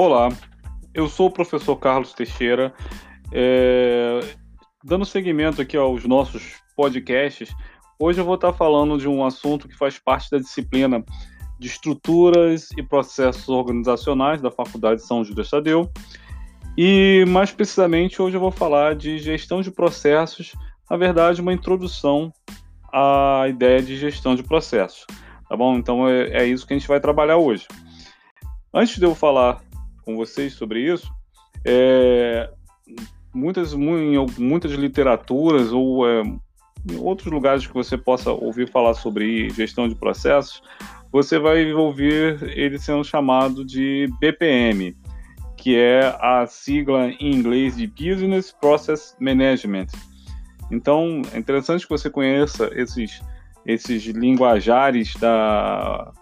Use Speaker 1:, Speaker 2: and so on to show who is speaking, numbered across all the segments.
Speaker 1: Olá, eu sou o professor Carlos Teixeira. É, dando seguimento aqui aos nossos podcasts, hoje eu vou estar falando de um assunto que faz parte da disciplina de estruturas e processos organizacionais da Faculdade São Judas Tadeu. E mais precisamente, hoje eu vou falar de gestão de processos, na verdade, uma introdução à ideia de gestão de processos. Tá bom? Então é, é isso que a gente vai trabalhar hoje. Antes de eu falar com vocês sobre isso, é, muitas, muitas literaturas ou é, em outros lugares que você possa ouvir falar sobre gestão de processos, você vai ouvir ele sendo chamado de BPM, que é a sigla em inglês de Business Process Management. Então, é interessante que você conheça esses, esses linguajares da,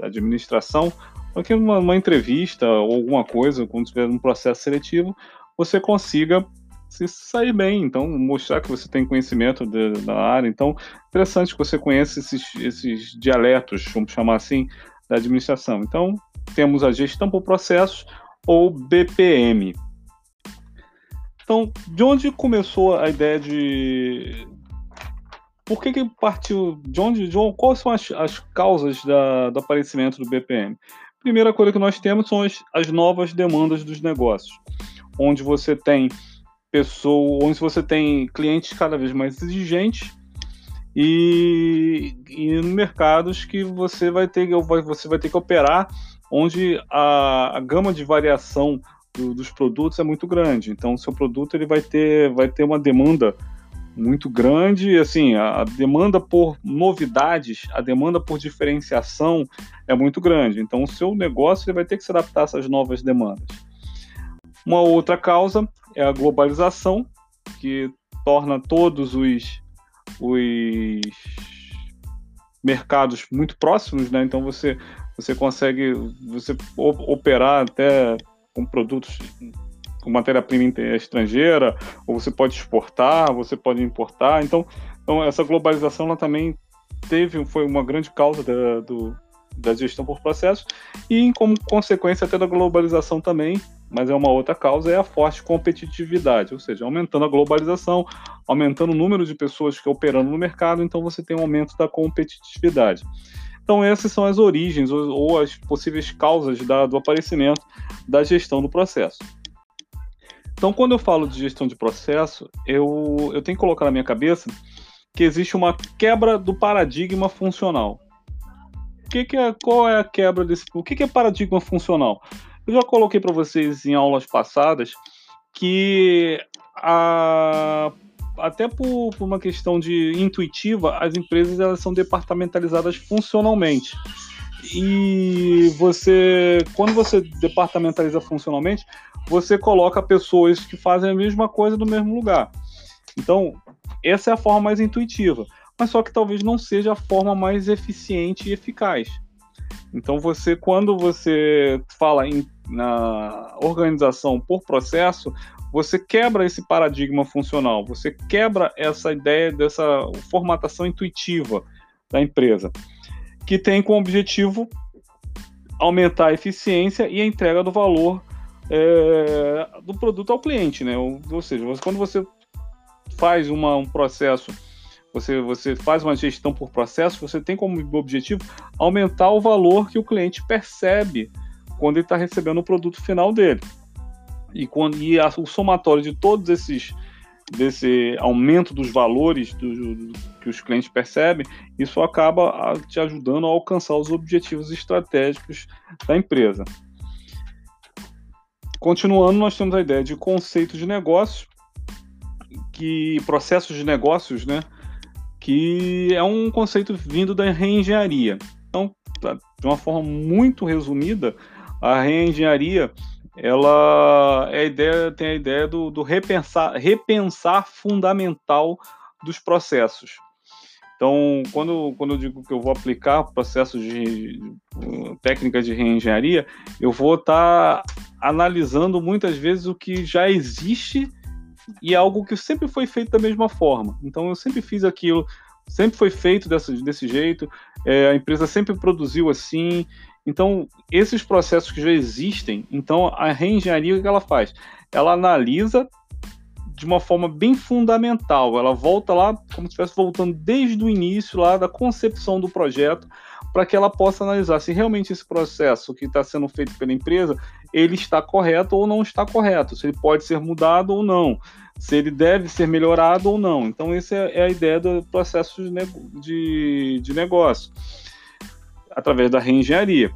Speaker 1: da administração, porque numa, numa entrevista ou alguma coisa, quando estiver num processo seletivo, você consiga se sair bem, então mostrar que você tem conhecimento de, da área. Então, interessante que você conheça esses, esses dialetos, vamos chamar assim, da administração. Então, temos a gestão por processos ou BPM. Então, de onde começou a ideia de por que, que partiu de onde, de onde quais são as, as causas da, do aparecimento do BPM? Primeira coisa que nós temos são as, as novas demandas dos negócios, onde você tem pessoa, onde você tem clientes cada vez mais exigentes e, e mercados que você vai ter você vai ter que operar onde a, a gama de variação do, dos produtos é muito grande. Então, o seu produto ele vai ter vai ter uma demanda muito grande, assim, a, demanda por novidades, a demanda por diferenciação é muito grande. Então, o seu negócio vai ter que se adaptar a essas novas demandas. Uma outra causa é a globalização, que torna todos os, os mercados muito próximos, né? Então você você consegue você operar até com produtos matéria-prima estrangeira, ou você pode exportar, você pode importar. Então, então essa globalização ela também teve foi uma grande causa da, do, da gestão por processo e como consequência até da globalização também mas é uma outra causa, é a forte competitividade, ou seja, aumentando a globalização, aumentando o número de pessoas que operando no mercado, então você tem um aumento da competitividade. Então essas são as origens ou, ou as possíveis causas da, do aparecimento da gestão do processo. Então quando eu falo de gestão de processo, eu, eu tenho que colocar na minha cabeça que existe uma quebra do paradigma funcional. O que, que é, qual é a quebra desse? O que, que é paradigma funcional? Eu já coloquei para vocês em aulas passadas que a, até por, por, uma questão de intuitiva, as empresas elas são departamentalizadas funcionalmente. E você, quando você departamentaliza funcionalmente, você coloca pessoas que fazem a mesma coisa no mesmo lugar. Então, essa é a forma mais intuitiva, mas só que talvez não seja a forma mais eficiente e eficaz. Então, você, quando você fala em na organização por processo, você quebra esse paradigma funcional, você quebra essa ideia dessa formatação intuitiva da empresa, que tem como objetivo aumentar a eficiência e a entrega do valor é, do produto ao cliente, né? Ou, ou seja, você, quando você faz uma, um processo, você, você faz uma gestão por processo, você tem como objetivo aumentar o valor que o cliente percebe quando ele está recebendo o produto final dele. E, quando, e a, o somatório de todos esses desse aumento dos valores do, do, que os clientes percebem, isso acaba te ajudando a alcançar os objetivos estratégicos da empresa. Continuando, nós temos a ideia de conceito de negócios, que processos de negócios, né, que é um conceito vindo da reengenharia. Então, de uma forma muito resumida, a reengenharia ela é a ideia, tem a ideia do, do repensar, repensar fundamental dos processos. Então, quando, quando eu digo que eu vou aplicar processos de técnicas de reengenharia, eu vou estar tá analisando muitas vezes o que já existe e algo que sempre foi feito da mesma forma. Então, eu sempre fiz aquilo, sempre foi feito desse, desse jeito, é, a empresa sempre produziu assim, Então, esses processos que já existem, então a reengenharia o que ela faz? Ela analisa de uma forma bem fundamental. Ela volta lá como se estivesse voltando desde o início lá da concepção do projeto para que ela possa analisar se realmente esse processo que está sendo feito pela empresa ele está correto ou não está correto, se ele pode ser mudado ou não, se ele deve ser melhorado ou não. Então, essa é, é a ideia do processo de, de, de negócio, através da reengenharia.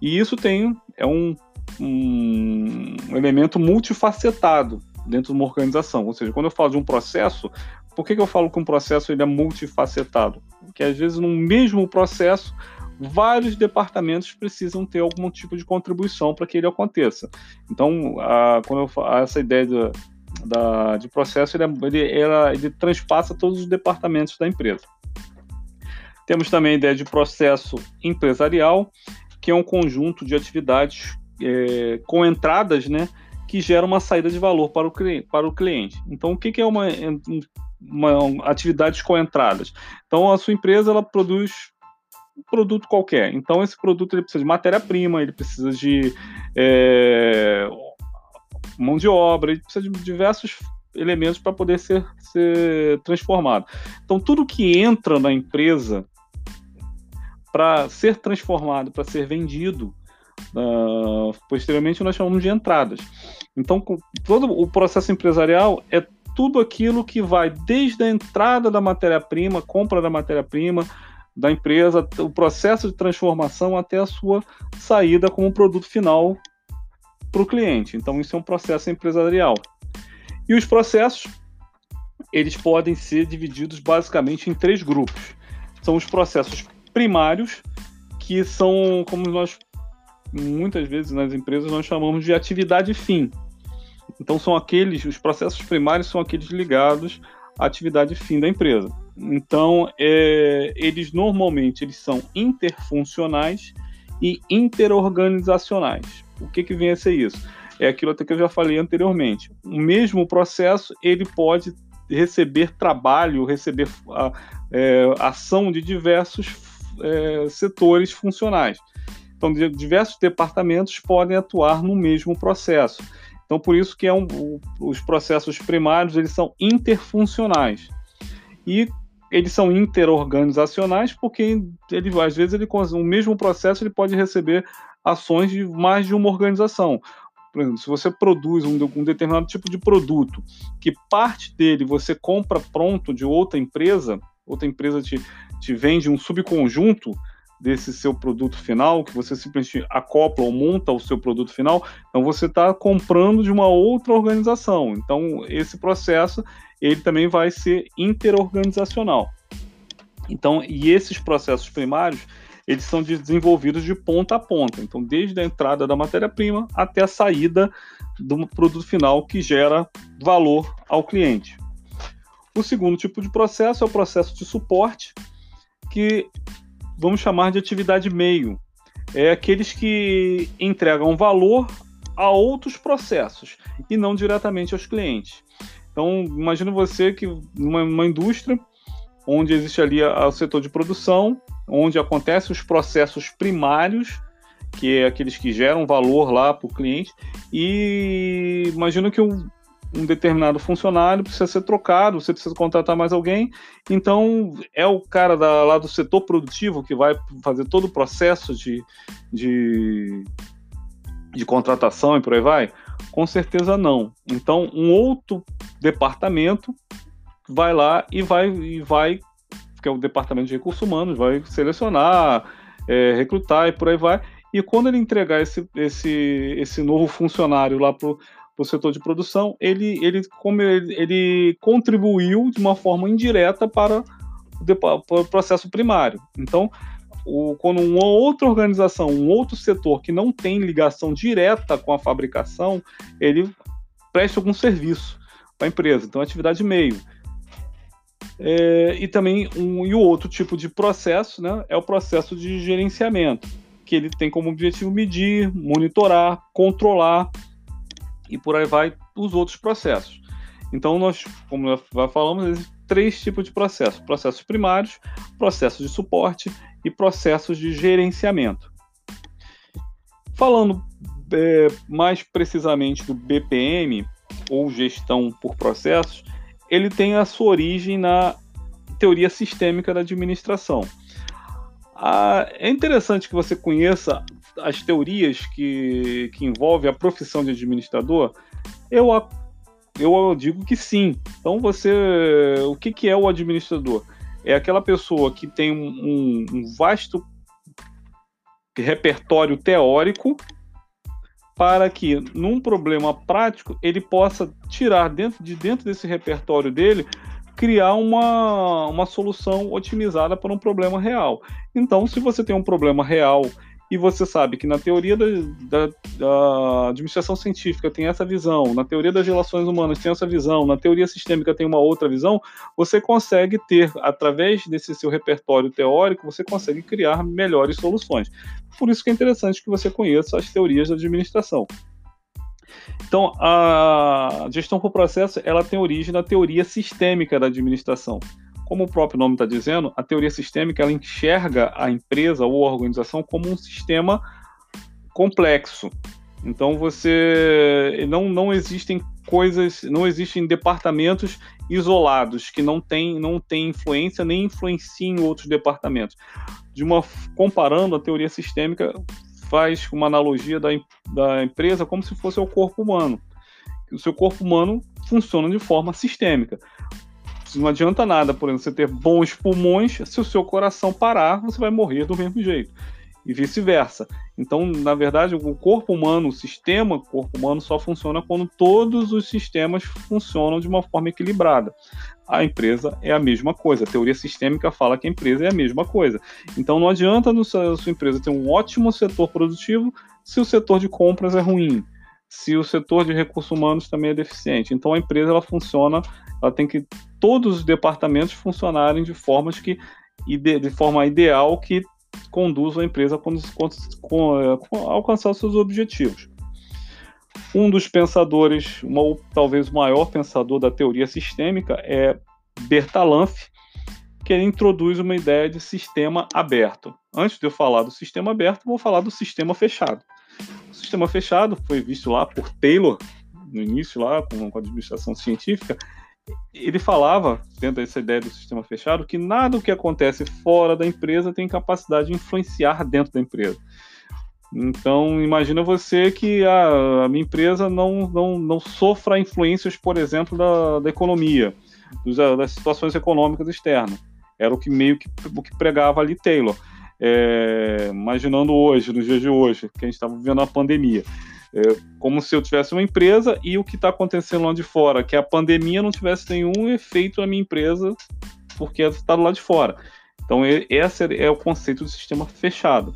Speaker 1: E isso tem é um, um elemento multifacetado dentro de uma organização. Ou seja, quando eu falo de um processo, por que, que eu falo que um processo ele é multifacetado? Porque às vezes no mesmo processo vários departamentos precisam ter algum tipo de contribuição para que ele aconteça. Então, a, quando eu falo, essa ideia de, da, de processo, ele, é, ele, ela, ele transpassa todos os departamentos da empresa. Temos também a ideia de processo empresarial, que é um conjunto de atividades é, com entradas, né, que gera uma saída de valor para o, para o cliente. Então, o que, que é uma, uma atividades com entradas? Então, a sua empresa ela produz produto qualquer. Então, esse produto ele precisa de matéria-prima, ele precisa de é, mão de obra, ele precisa de diversos elementos para poder ser, ser transformado. Então, tudo que entra na empresa para ser transformado, para ser vendido, uh, posteriormente nós chamamos de entradas. Então, todo o processo empresarial é tudo aquilo que vai desde a entrada da matéria-prima, compra da matéria-prima, da empresa, o processo de transformação até a sua saída como produto final para o cliente. Então, isso é um processo empresarial. E os processos, eles podem ser divididos basicamente em três grupos. São os processos primários, que são, como nós muitas vezes nas empresas nós chamamos de atividade fim. Então são aqueles, os processos primários são aqueles ligados à atividade fim da empresa. Então, é, eles normalmente eles são interfuncionais e interorganizacionais. O que, que vem a ser isso? É aquilo até que eu já falei anteriormente. O mesmo processo ele pode receber trabalho, receber a, é, ação de diversos é, setores funcionais. Então, diversos departamentos podem atuar no mesmo processo. Então, por isso que é um, os processos primários eles são interfuncionais. E eles são interorganizacionais porque ele, às vezes ele, o mesmo processo ele pode receber ações de mais de uma organização. Por exemplo, se você produz um, um determinado tipo de produto, que parte dele você compra pronto de outra empresa, outra empresa te, te vende um subconjunto desse seu produto final, que você simplesmente acopla ou monta o seu produto final, então você está comprando de uma outra organização. Então, esse processo ele também vai ser interorganizacional. Então, e esses processos primários, eles são desenvolvidos de ponta a ponta. Então, desde a entrada da matéria-prima até a saída do produto final que gera valor ao cliente. O segundo tipo de processo é o processo de suporte, que vamos chamar de atividade meio. É aqueles que entregam valor a outros processos e não diretamente aos clientes. Então, imagine você que numa indústria onde existe ali o setor de produção, onde acontecem os processos primários, que é aqueles que geram valor lá para o cliente, e imagina que um, um determinado funcionário precisa ser trocado, você precisa contratar mais alguém, então é o cara da, lá do setor produtivo que vai fazer todo o processo de, de, de contratação e por aí vai? Com certeza não. Então, um outro departamento vai lá e vai, e vai que é o departamento de recursos humanos, vai selecionar, é, recrutar e por aí vai. E quando ele entregar esse, esse, esse novo funcionário lá para o setor de produção, ele, ele, como ele, ele contribuiu de uma forma indireta para o, processo primário. Então, o, quando uma outra organização, um outro setor que não tem ligação direta com a fabricação, ele presta algum serviço para a empresa. Então, atividade meio. É, e também um e o outro tipo de processo, né, é o processo de gerenciamento, que ele tem como objetivo medir, monitorar, controlar e por aí vai os outros processos. Então nós, como já falamos, existem três tipos de processos: processos primários, processos de suporte e processos de gerenciamento. Falando é, mais precisamente do BPM, ou gestão por processos, ele tem a sua origem na teoria sistêmica da administração. Ah, é interessante que você conheça as teorias que, que envolvem a profissão de administrador. Eu, eu digo que sim. Então você, o que, que é o administrador? É aquela pessoa que tem um, um, vasto repertório teórico para que, num problema prático, ele possa tirar dentro de dentro desse repertório dele, criar uma, uma solução otimizada para um problema real. Então, se você tem um problema real e você sabe que na teoria da, da, da, administração científica tem essa visão, na teoria das relações humanas tem essa visão, na teoria sistêmica tem uma outra visão, você consegue ter, através desse seu repertório teórico, você consegue criar melhores soluções. Por isso que é interessante que você conheça as teorias da administração. Então, a gestão por processo ela tem origem na teoria sistêmica da administração. Como o próprio nome está dizendo, a teoria sistêmica ela enxerga a empresa ou a organização como um sistema complexo. Então você não, não existem coisas, não existem departamentos isolados que não têm não tem influência nem influenciam outros departamentos. De uma comparando a teoria sistêmica faz uma analogia da, da empresa como se fosse o corpo humano. O seu corpo humano funciona de forma sistêmica não adianta nada, por exemplo, você ter bons pulmões, se o seu coração parar, você vai morrer do mesmo jeito. E vice-versa. Então, na verdade, o corpo humano, o sistema corpo humano só funciona quando todos os sistemas funcionam de uma forma equilibrada. A empresa é a mesma coisa. A teoria sistêmica fala que a empresa é a mesma coisa. Então, não adianta a sua empresa ter um ótimo setor produtivo se o setor de compras é ruim se o setor de recursos humanos também é deficiente. Então a empresa ela funciona, ela tem que todos os departamentos funcionarem de formas que de, forma ideal que conduzam a empresa a, alcançar seus objetivos. Um dos pensadores, uma, talvez o maior pensador da teoria sistêmica é Bertalanffy, que ele introduz uma ideia de sistema aberto. Antes de eu falar do sistema aberto, vou falar do sistema fechado. O sistema fechado foi visto lá por Taylor, no início, lá com, a administração científica. Ele falava, dentro dessa ideia do sistema fechado, que nada o que acontece fora da empresa tem capacidade de influenciar dentro da empresa. Então, imagina você que a, a minha empresa não, não, não sofra influências, por exemplo, da, da economia, dos, das situações econômicas externas. Era o que meio que, o que pregava ali Taylor é, imaginando hoje, nos dias de hoje, que a gente estava vivendo a pandemia. É, como se eu tivesse uma empresa e o que está acontecendo lá de fora, que a pandemia não tivesse nenhum efeito na minha empresa, porque está lado de fora. Então, esse é o conceito do sistema fechado.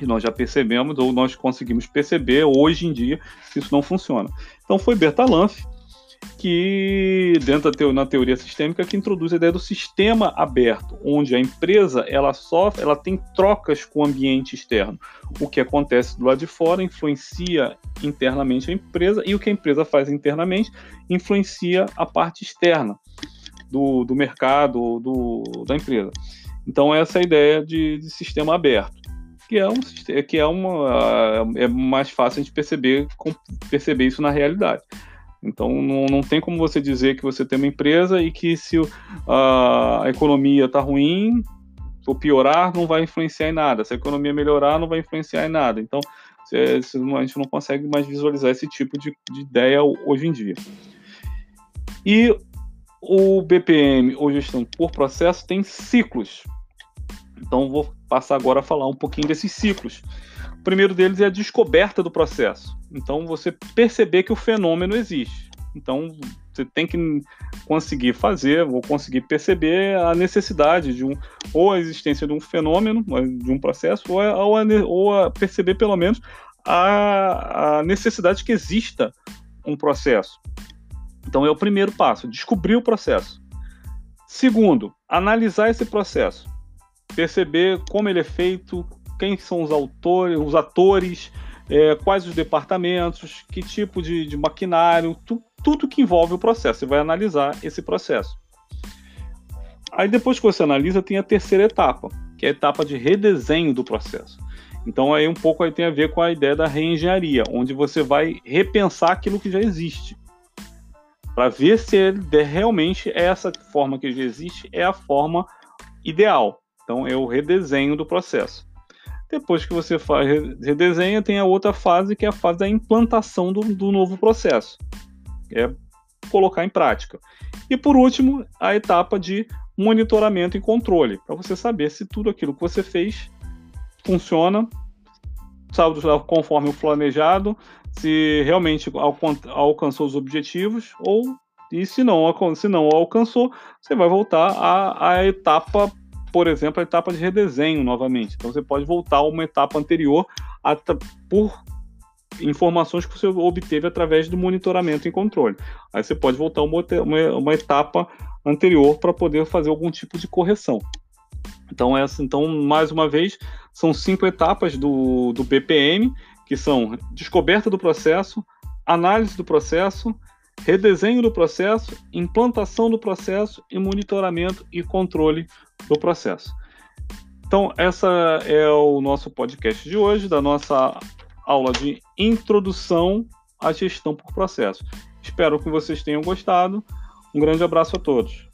Speaker 1: E nós já percebemos, ou nós conseguimos perceber hoje em dia, que isso não funciona. Então, foi Bertalanffy que dentro da na teoria sistêmica que introduz a ideia do sistema aberto, onde a empresa ela sofre, ela tem trocas com o ambiente externo. O que acontece do lado de fora influencia internamente a empresa e o que a empresa faz internamente influencia a parte externa do, do mercado do, da empresa. Então essa é a ideia de, de sistema aberto que é, um, que é uma é mais fácil a gente perceber perceber isso na realidade. Então não, não tem como você dizer que você tem uma empresa e que se a economia está ruim ou piorar, não vai influenciar em nada. Se a economia melhorar, não vai influenciar em nada. Então a gente não consegue mais visualizar esse tipo de, de ideia hoje em dia. E o BPM, ou gestão por processo, tem ciclos. Então vou passar agora a falar um pouquinho desses ciclos. Primeiro deles é a descoberta do processo. Então, você perceber que o fenômeno existe. Então, você tem que conseguir fazer, ou conseguir perceber a necessidade de um, ou a existência de um fenômeno, de um processo, ou a, ou a, ou a perceber pelo menos a, a necessidade que exista um processo. Então, é o primeiro passo, descobrir o processo. Segundo, analisar esse processo, perceber como ele é feito, quem são os autores, os atores, é, quais os departamentos, que tipo de, de maquinário, tu, tudo que envolve o processo. Você vai analisar esse processo. Aí depois que você analisa, tem a terceira etapa, que é a etapa de redesenho do processo. Então aí um pouco aí tem a ver com a ideia da reengenharia, onde você vai repensar aquilo que já existe. Para ver se ele, realmente essa forma que já existe é a forma ideal. Então é o redesenho do processo. Depois que você faz redesenha, tem a outra fase que é a fase da implantação do, do novo processo. É colocar em prática. E por último, a etapa de monitoramento e controle, para você saber se tudo aquilo que você fez funciona conforme o planejado, se realmente alcançou os objetivos ou e se não, se não alcançou, você vai voltar à, à etapa, por exemplo, a etapa de redesenho novamente. Então você pode voltar a uma etapa anterior a, por informações que você obteve através do monitoramento e controle. Aí você pode voltar uma, uma, uma etapa anterior para poder fazer algum tipo de correção. Então, essa, então, mais uma vez, são cinco etapas do, do BPM, que são descoberta do processo, análise do processo, redesenho do processo, implantação do processo e monitoramento e controle do processo. Então, essa é o nosso podcast de hoje, da nossa aula de introdução à gestão por processo. Espero que vocês tenham gostado. Um grande abraço a todos.